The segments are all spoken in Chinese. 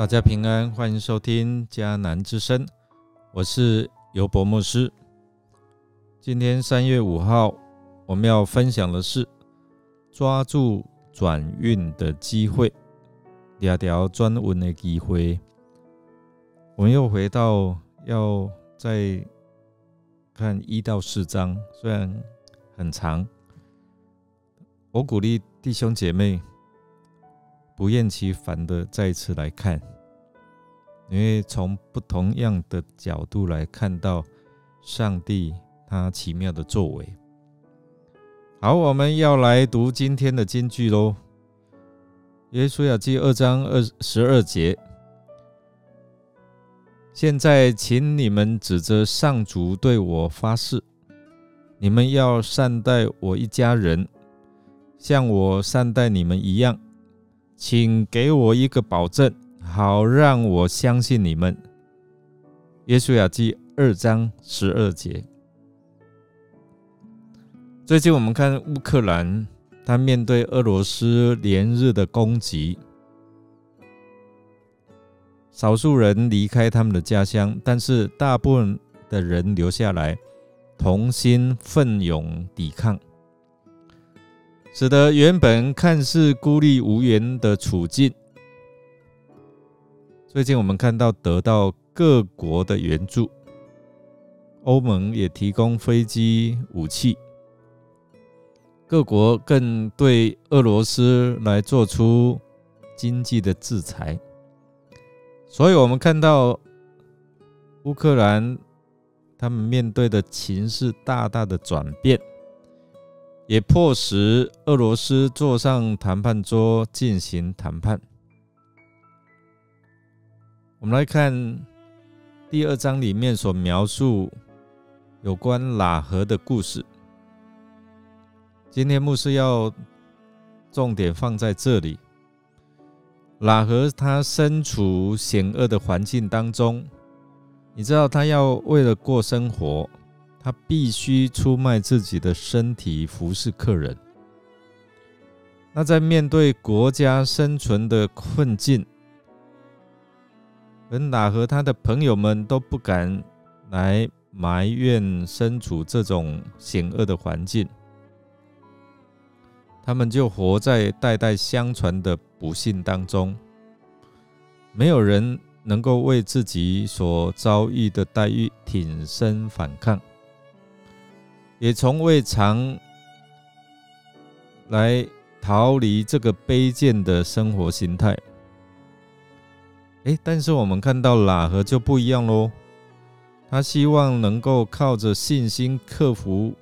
大家平安，欢迎收听迦南之声，我是尤博牧师。今天三月五号，我们要分享的是抓住转运的机会，两条转运的机会。我们又回到要再看一到四章，虽然很长，我鼓励弟兄姐妹。不厌其烦的再次来看，因为从不同样的角度来看到上帝他奇妙的作为。好，我们要来读今天的金句喽。耶稣亚记二章二十二节，现在请你们指着上主对我发誓，你们要善待我一家人，像我善待你们一样。请给我一个保证，好让我相信你们。耶稣亚记二章十二节。最近我们看乌克兰，他面对俄罗斯连日的攻击，少数人离开他们的家乡，但是大部分的人留下来，同心奋勇抵抗。使得原本看似孤立无援的处境，最近我们看到得到各国的援助，欧盟也提供飞机、武器，各国更对俄罗斯来做出经济的制裁，所以我们看到乌克兰他们面对的情势大大的转变。也迫使俄罗斯坐上谈判桌进行谈判。我们来看第二章里面所描述有关喇合的故事。今天牧师要重点放在这里。喇合他身处险恶的环境当中，你知道他要为了过生活。他必须出卖自己的身体服侍客人。那在面对国家生存的困境，本哪和他的朋友们都不敢来埋怨身处这种险恶的环境，他们就活在代代相传的不幸当中。没有人能够为自己所遭遇的待遇挺身反抗。也从未尝来逃离这个卑贱的生活心态。哎，但是我们看到喇合就不一样喽。他希望能够靠着信心克服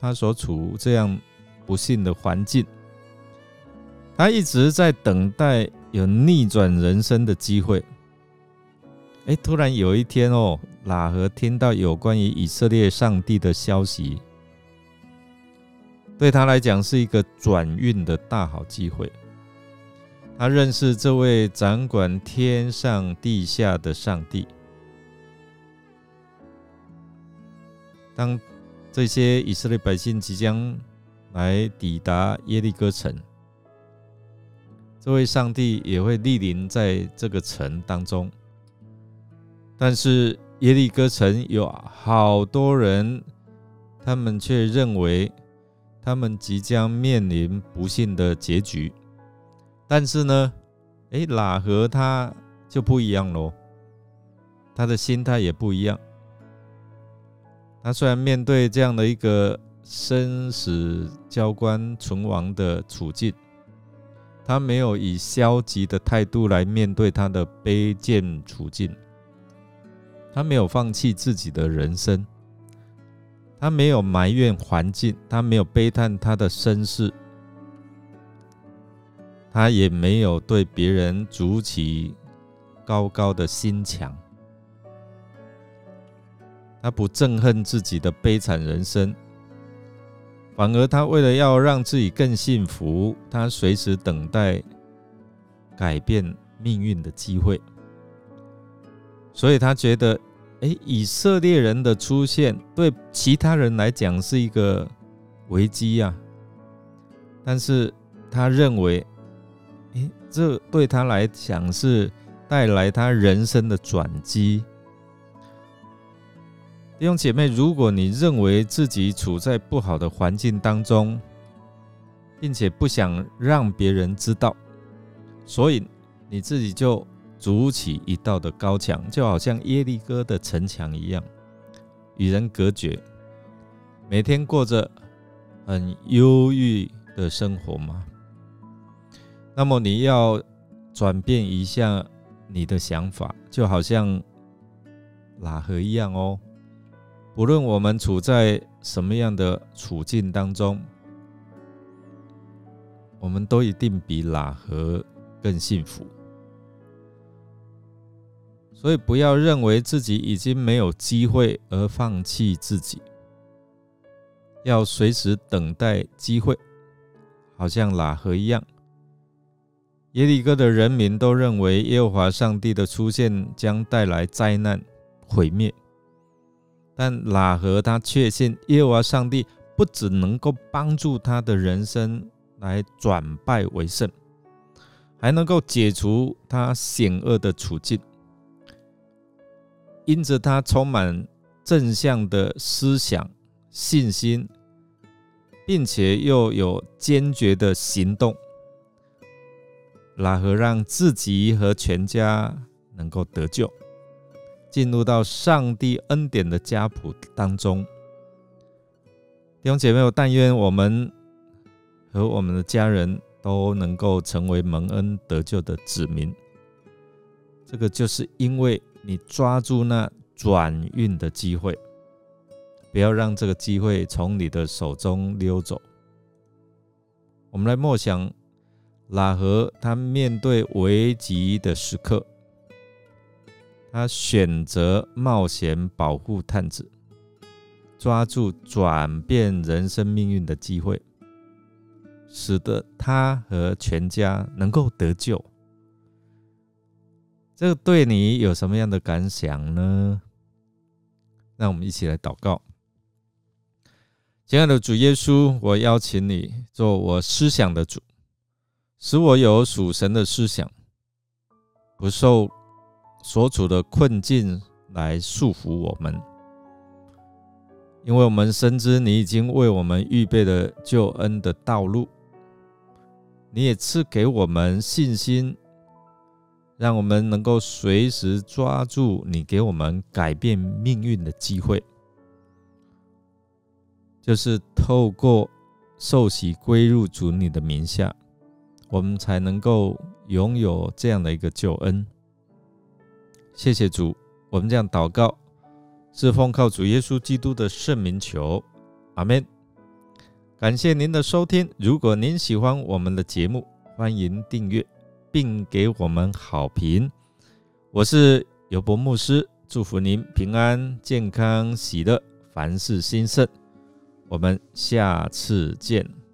他所处这样不幸的环境。他一直在等待有逆转人生的机会。哎，突然有一天哦，喇合听到有关于以色列上帝的消息。对他来讲是一个转运的大好机会。他认识这位掌管天上地下的上帝。当这些以色列百姓即将来抵达耶利哥城，这位上帝也会莅临在这个城当中。但是耶利哥城有好多人，他们却认为。他们即将面临不幸的结局，但是呢，哎，喇和他就不一样喽，他的心态也不一样。他虽然面对这样的一个生死交关存亡的处境，他没有以消极的态度来面对他的卑贱处境，他没有放弃自己的人生。他没有埋怨环境，他没有悲叹他的身世，他也没有对别人筑起高高的心墙。他不憎恨自己的悲惨人生，反而他为了要让自己更幸福，他随时等待改变命运的机会。所以他觉得。哎，以色列人的出现对其他人来讲是一个危机呀，但是他认为，哎，这对他来讲是带来他人生的转机。弟兄姐妹，如果你认为自己处在不好的环境当中，并且不想让别人知道，所以你自己就筑起一道的高墙，就好像耶利哥的城墙一样，与人隔绝，每天过着很忧郁的生活吗？那么你要转变一下你的想法，就好像喇合一样哦。不论我们处在什么样的处境当中，我们都一定比喇合更幸福。所以不要认为自己已经没有机会而放弃自己，要随时等待机会，好像喇合一样。耶利哥的人民都认为耶和华上帝的出现将带来灾难毁灭。但喇合他确信耶和华上帝不只能够帮助他的人生来转败为胜，还能够解除他险恶的处境。因着他充满正向的思想、信心，并且又有坚决的行动，喇合让自己和全家能够得救。进入到上帝恩典的家谱当中，弟兄姐妹，我但愿我们和我们的家人都能够成为蒙恩得救的子民。这个就是因为你抓住那转运的机会，不要让这个机会从你的手中溜走。我们来默想，拉合他面对危急的时刻。他选择冒险保护探子，抓住转变人生命运的机会，使得他和全家能够得救。这个对你有什么样的感想呢？让我们一起来祷告。亲爱的主耶稣，我邀请你做我思想的主，使我有属神的思想，不受。所处的困境来束缚我们，因为我们深知你已经为我们预备了救恩的道路，你也赐给我们信心，让我们能够随时抓住你给我们改变命运的机会，就是透过受洗归入主你的名下，我们才能够拥有这样的一个救恩。谢谢主，我们这样祷告，是奉靠主耶稣基督的圣名求，阿门。感谢您的收听，如果您喜欢我们的节目，欢迎订阅并给我们好评。我是尤博牧师，祝福您平安、健康、喜乐，凡事兴盛。我们下次见。